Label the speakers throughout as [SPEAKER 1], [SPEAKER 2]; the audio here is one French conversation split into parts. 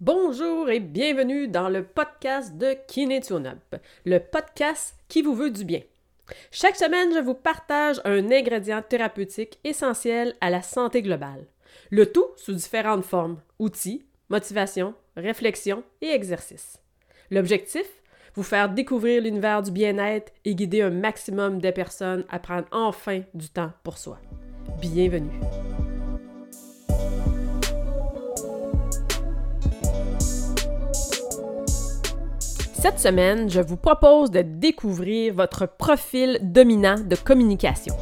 [SPEAKER 1] Bonjour et bienvenue dans le podcast de Kinetunup, le podcast qui vous veut du bien. Chaque semaine, je vous partage un ingrédient thérapeutique essentiel à la santé globale. Le tout sous différentes formes, outils, motivation, réflexion et exercices. L'objectif? Vous faire découvrir l'univers du bien-être et guider un maximum de personnes à prendre enfin du temps pour soi. Bienvenue. Cette semaine, je vous propose de découvrir votre profil dominant de communication.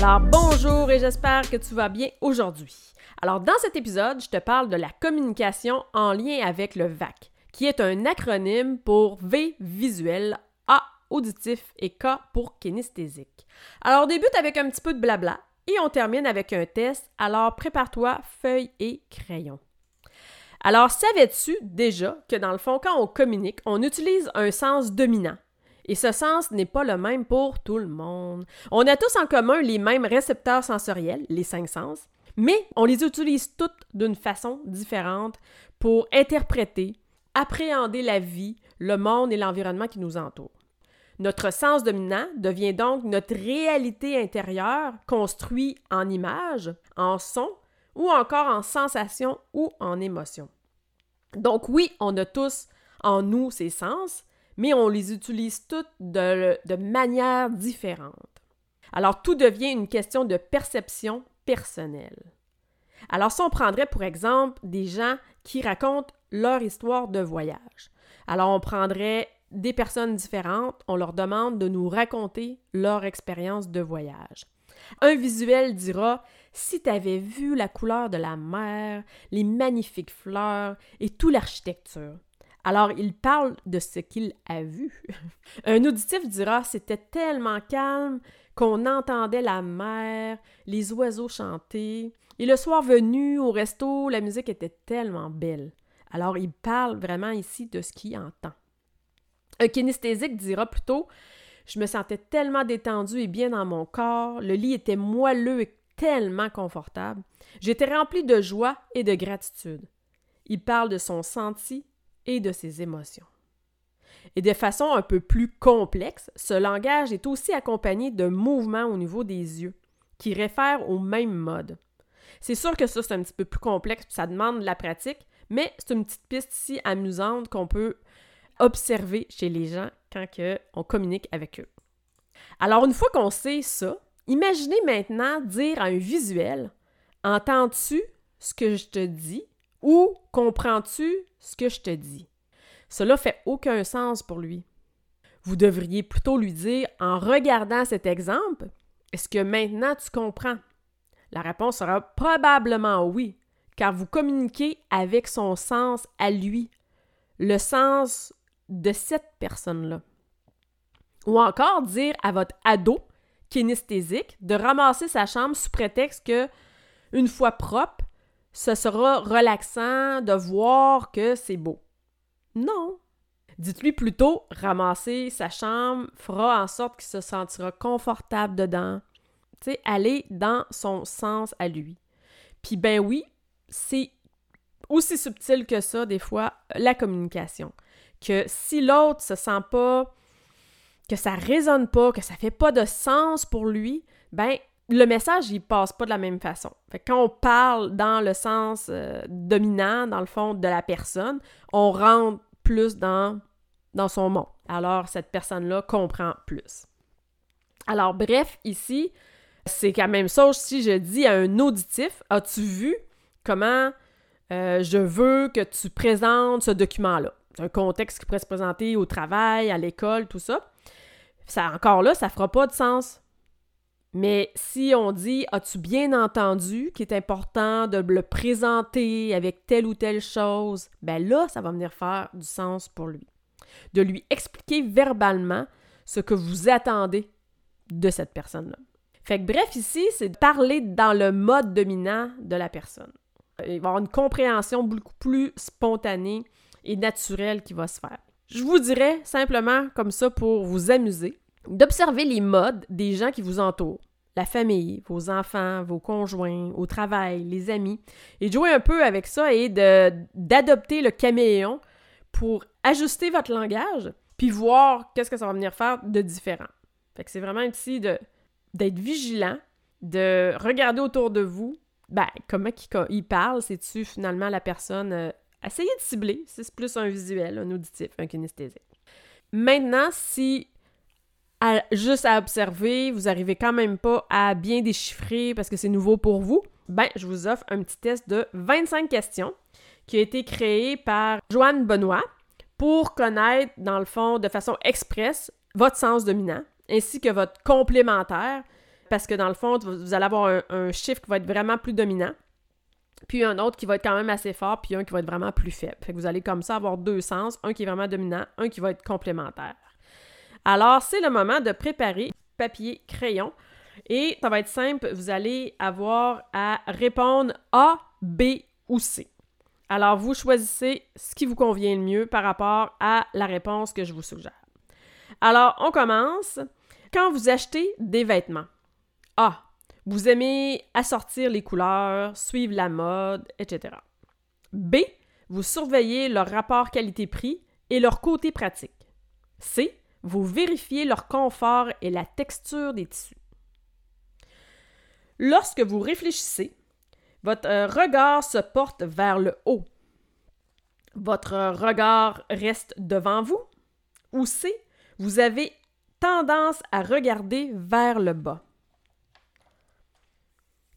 [SPEAKER 1] Alors bonjour et j'espère que tu vas bien aujourd'hui. Alors dans cet épisode, je te parle de la communication en lien avec le VAC, qui est un acronyme pour V visuel, A auditif et K pour kinesthésique. Alors débute avec un petit peu de blabla et on termine avec un test, alors prépare-toi feuille et crayon. Alors, savais-tu déjà que dans le fond, quand on communique, on utilise un sens dominant? Et ce sens n'est pas le même pour tout le monde. On a tous en commun les mêmes récepteurs sensoriels, les cinq sens, mais on les utilise toutes d'une façon différente pour interpréter, appréhender la vie, le monde et l'environnement qui nous entoure. Notre sens dominant devient donc notre réalité intérieure construite en images, en sons ou encore en sensations ou en émotions. Donc oui, on a tous en nous ces sens, mais on les utilise toutes de, de manière différente. Alors tout devient une question de perception personnelle. Alors si on prendrait pour exemple des gens qui racontent leur histoire de voyage, alors on prendrait des personnes différentes, on leur demande de nous raconter leur expérience de voyage. Un visuel dira si tu avais vu la couleur de la mer, les magnifiques fleurs et toute l'architecture. Alors il parle de ce qu'il a vu. Un auditif dira c'était tellement calme qu'on entendait la mer, les oiseaux chanter. Et le soir venu au resto, la musique était tellement belle. Alors il parle vraiment ici de ce qu'il entend. Un kinesthésique dira plutôt Je me sentais tellement détendue et bien dans mon corps, le lit était moelleux et tellement confortable. J'étais remplie de joie et de gratitude. Il parle de son senti et de ses émotions. Et de façon un peu plus complexe, ce langage est aussi accompagné de mouvements au niveau des yeux, qui réfèrent au même mode. C'est sûr que ça, c'est un petit peu plus complexe, ça demande de la pratique, mais c'est une petite piste ici amusante qu'on peut observer chez les gens quand on communique avec eux. Alors, une fois qu'on sait ça, imaginez maintenant dire à un visuel Entends-tu ce que je te dis ou comprends-tu ce que je te dis? Cela fait aucun sens pour lui. Vous devriez plutôt lui dire en regardant cet exemple Est-ce que maintenant tu comprends? La réponse sera probablement oui, car vous communiquez avec son sens à lui, le sens de cette personne-là. Ou encore dire à votre ado kinesthésique de ramasser sa chambre sous prétexte que, une fois propre, ce sera relaxant de voir que c'est beau. Non. Dites-lui plutôt ramasser sa chambre fera en sorte qu'il se sentira confortable dedans. Tu aller dans son sens à lui. Puis ben oui, c'est aussi subtil que ça, des fois, la communication que si l'autre se sent pas, que ça résonne pas, que ça fait pas de sens pour lui, ben le message, il passe pas de la même façon. Fait quand on parle dans le sens euh, dominant, dans le fond, de la personne, on rentre plus dans, dans son monde. Alors, cette personne-là comprend plus. Alors, bref, ici, c'est quand même ça si je dis à un auditif, as-tu vu comment euh, je veux que tu présentes ce document-là? Un contexte qui pourrait se présenter au travail, à l'école, tout ça. Ça, encore là, ça fera pas de sens. Mais si on dit As-tu bien entendu qu'il est important de le présenter avec telle ou telle chose? Ben là, ça va venir faire du sens pour lui. De lui expliquer verbalement ce que vous attendez de cette personne-là. Fait que bref, ici, c'est de parler dans le mode dominant de la personne. Il va avoir une compréhension beaucoup plus spontanée et naturel qui va se faire. Je vous dirais simplement comme ça pour vous amuser d'observer les modes des gens qui vous entourent, la famille, vos enfants, vos conjoints, au travail, les amis, et de jouer un peu avec ça et d'adopter le caméléon pour ajuster votre langage, puis voir qu'est-ce que ça va venir faire de différent. Fait que c'est vraiment ici d'être vigilant, de regarder autour de vous, ben, comment il, parle, c'est-tu finalement la personne... Essayez de cibler, c'est plus un visuel, un auditif, un kinesthésique. Maintenant, si juste à observer, vous n'arrivez quand même pas à bien déchiffrer parce que c'est nouveau pour vous, ben, je vous offre un petit test de 25 questions qui a été créé par Joanne Benoît pour connaître, dans le fond, de façon express, votre sens dominant ainsi que votre complémentaire parce que dans le fond, vous allez avoir un, chiffre qui va être vraiment plus dominant, puis un autre qui va être quand même assez fort, puis un qui va être vraiment plus faible. Fait que vous allez comme ça avoir deux sens, un qui est vraiment dominant, un qui va être complémentaire. Alors, c'est le moment de préparer papier, crayon. Et ça va être simple, vous allez avoir à répondre A, B ou C. Alors, vous choisissez ce qui vous convient le mieux par rapport à la réponse que je vous suggère. Alors, on commence. Quand vous achetez des vêtements, A. Vous aimez assortir les couleurs, suivre la mode, etc. B. Vous surveillez leur rapport qualité-prix et leur côté pratique. C. Vous vérifiez leur confort et la texture des tissus. Lorsque vous réfléchissez, votre euh, regard se porte vers le haut. Votre regard reste devant vous. Ou C. Vous avez tendance à regarder vers le bas.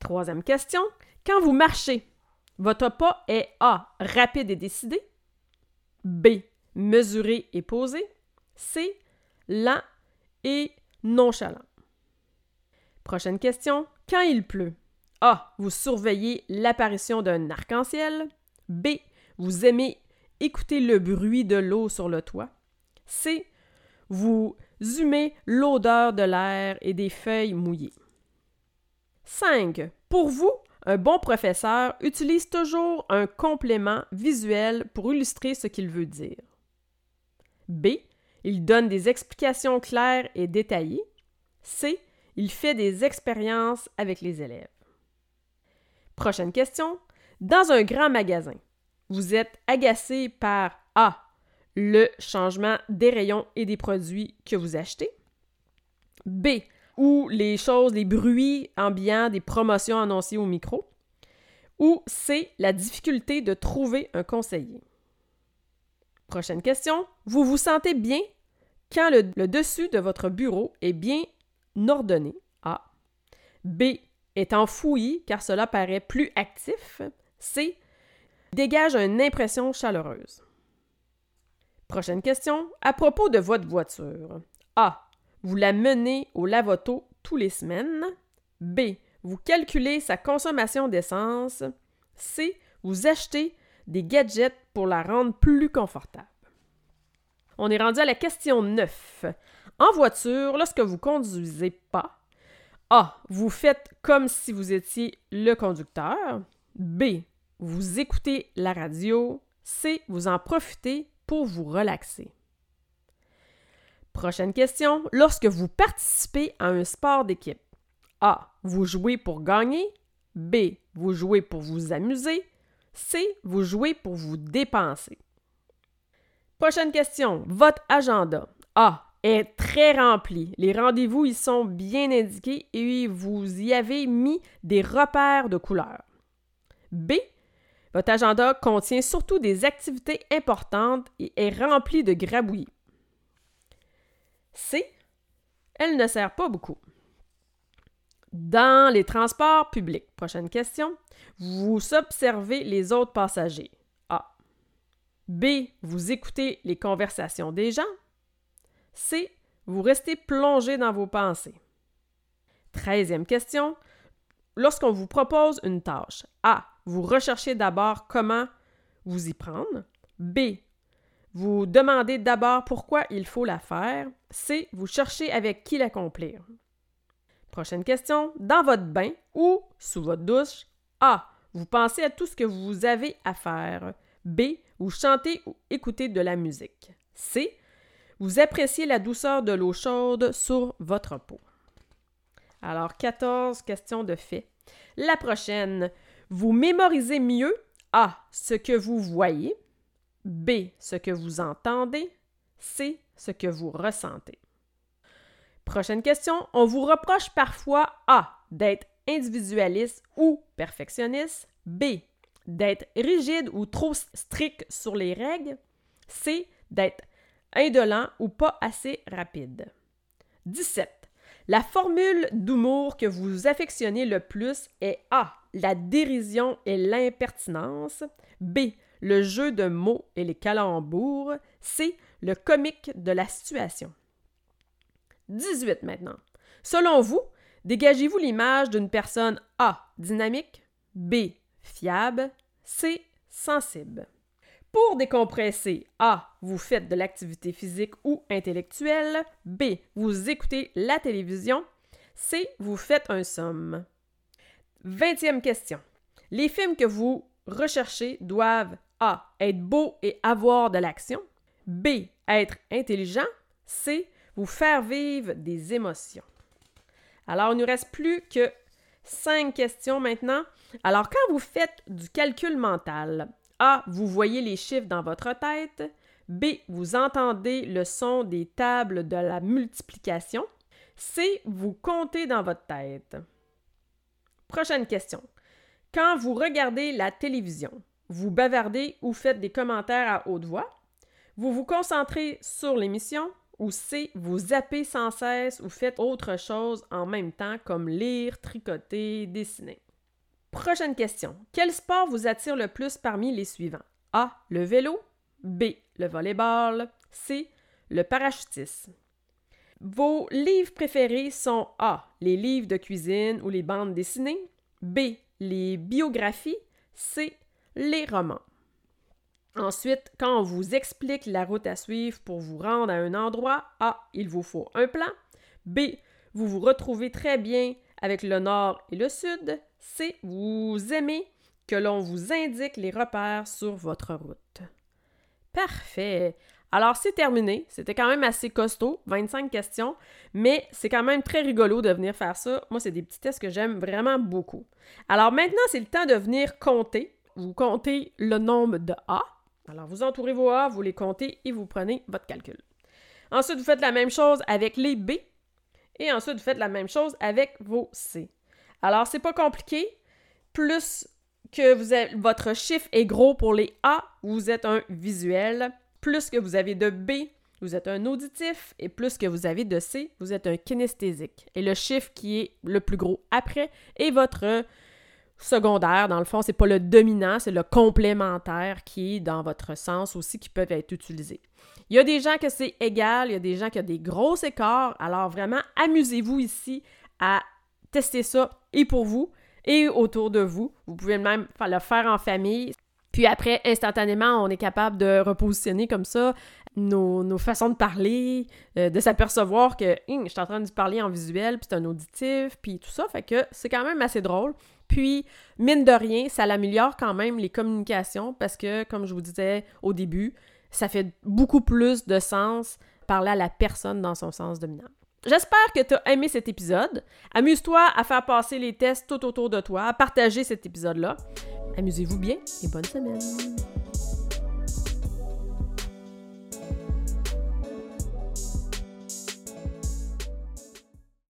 [SPEAKER 1] Troisième question. Quand vous marchez, votre pas est A. Rapide et décidé. B. Mesuré et posé. C. Lent et nonchalant. Prochaine question. Quand il pleut, A. Vous surveillez l'apparition d'un arc-en-ciel. B. Vous aimez écouter le bruit de l'eau sur le toit. C. Vous humez l'odeur de l'air et des feuilles mouillées. 5. Pour vous, un bon professeur utilise toujours un complément visuel pour illustrer ce qu'il veut dire. B. Il donne des explications claires et détaillées. C. Il fait des expériences avec les élèves. Prochaine question. Dans un grand magasin, vous êtes agacé par A. Le changement des rayons et des produits que vous achetez. B ou les choses, les bruits ambiants des promotions annoncées au micro, ou c'est la difficulté de trouver un conseiller? Prochaine question. Vous vous sentez bien quand le, dessus de votre bureau est bien ordonné? A. B. Est enfoui car cela paraît plus actif. C. Dégage une impression chaleureuse. Prochaine question. À propos de votre voiture. A. Vous la menez au lavoto tous les semaines. B. Vous calculez sa consommation d'essence. C. Vous achetez des gadgets pour la rendre plus confortable. On est rendu à la question 9. En voiture, lorsque vous conduisez pas, A. Vous faites comme si vous étiez le conducteur. B. Vous écoutez la radio. C. Vous en profitez pour vous relaxer. Prochaine question. Lorsque vous participez à un sport d'équipe, A. Vous jouez pour gagner. B. Vous jouez pour vous amuser. C. Vous jouez pour vous dépenser. Prochaine question. Votre agenda. A. Est très rempli. Les rendez-vous y sont bien indiqués et vous y avez mis des repères de couleurs. B. Votre agenda contient surtout des activités importantes et est rempli de grabouillis. C. Elle ne sert pas beaucoup. Dans les transports publics, prochaine question, vous observez les autres passagers. A. B. Vous écoutez les conversations des gens. C. Vous restez plongé dans vos pensées. Treizième question. Lorsqu'on vous propose une tâche, A. Vous recherchez d'abord comment vous y prendre. B. Vous demandez d'abord pourquoi il faut la faire. C. Vous cherchez avec qui l'accomplir. Prochaine question. Dans votre bain ou sous votre douche. A. Vous pensez à tout ce que vous avez à faire. B. Vous chantez ou écoutez de la musique. C. Vous appréciez la douceur de l'eau chaude sur votre peau. Alors, 14 questions de fait. La prochaine, vous mémorisez mieux A. Ce que vous voyez. B. Ce que vous entendez. C. Ce que vous ressentez. Prochaine question, on vous reproche parfois A. D'être individualiste ou perfectionniste. B. D'être rigide ou trop strict sur les règles. C. D'être indolent ou pas assez rapide. 17. La formule d'humour que vous affectionnez le plus est A. La dérision et l'impertinence. B. Le jeu de mots et les calembours. C. Le comique de la situation. 18 maintenant. Selon vous, dégagez-vous l'image d'une personne A. Dynamique. B. Fiable. C. Sensible. Pour décompresser, A. Vous faites de l'activité physique ou intellectuelle. B. Vous écoutez la télévision. C. Vous faites un somme. Vingtième question. Les films que vous recherchez doivent A. Être beaux et avoir de l'action. B. Être intelligent. C. Vous faire vivre des émotions. Alors, il ne nous reste plus que cinq questions maintenant. Alors, quand vous faites du calcul mental, a. Vous voyez les chiffres dans votre tête. B. Vous entendez le son des tables de la multiplication. C. Vous comptez dans votre tête. Prochaine question. Quand vous regardez la télévision, vous bavardez ou faites des commentaires à haute voix. Vous vous concentrez sur l'émission ou C. Vous zappez sans cesse ou faites autre chose en même temps comme lire, tricoter, dessiner. Prochaine question. Quel sport vous attire le plus parmi les suivants? A. Le vélo. B. Le volleyball. C. Le parachutisme. Vos livres préférés sont A. Les livres de cuisine ou les bandes dessinées. B. Les biographies. C. Les romans. Ensuite, quand on vous explique la route à suivre pour vous rendre à un endroit, A. Il vous faut un plan. B. Vous vous retrouvez très bien avec le nord et le sud. C. Vous aimez que l'on vous indique les repères sur votre route. Parfait. Alors, c'est terminé. C'était quand même assez costaud, 25 questions, mais c'est quand même très rigolo de venir faire ça. Moi, c'est des petits tests que j'aime vraiment beaucoup. Alors maintenant, c'est le temps de venir compter. Vous comptez le nombre de A. Alors, vous entourez vos A, vous les comptez et vous prenez votre calcul. Ensuite, vous faites la même chose avec les B. Et ensuite, vous faites la même chose avec vos C. Alors, c'est pas compliqué. Plus que votre chiffre est gros pour les A, vous êtes un visuel. Plus que vous avez de B, vous êtes un auditif. Et plus que vous avez de C, vous êtes un kinesthésique. Et le chiffre qui est le plus gros après est votre secondaire. Dans le fond, c'est pas le dominant, c'est le complémentaire qui est dans votre sens aussi, qui peuvent être utilisés. Il y a des gens que c'est égal, il y a des gens qui ont des gros écarts. Alors vraiment, amusez-vous ici à tester ça et pour vous et autour de vous. Vous pouvez même le faire en famille. Puis après, instantanément, on est capable de repositionner comme ça nos, façons de parler, euh, de s'apercevoir que je suis en train de parler en visuel, puis c'est un auditif, puis tout ça. Fait que c'est quand même assez drôle. Puis, mine de rien, ça l'améliore quand même les communications parce que, comme je vous disais au début, ça fait beaucoup plus de sens parler à la personne dans son sens dominant. J'espère que tu as aimé cet épisode. Amuse-toi à faire passer les tests tout autour de toi, à partager cet épisode-là. Amusez-vous bien et bonne semaine.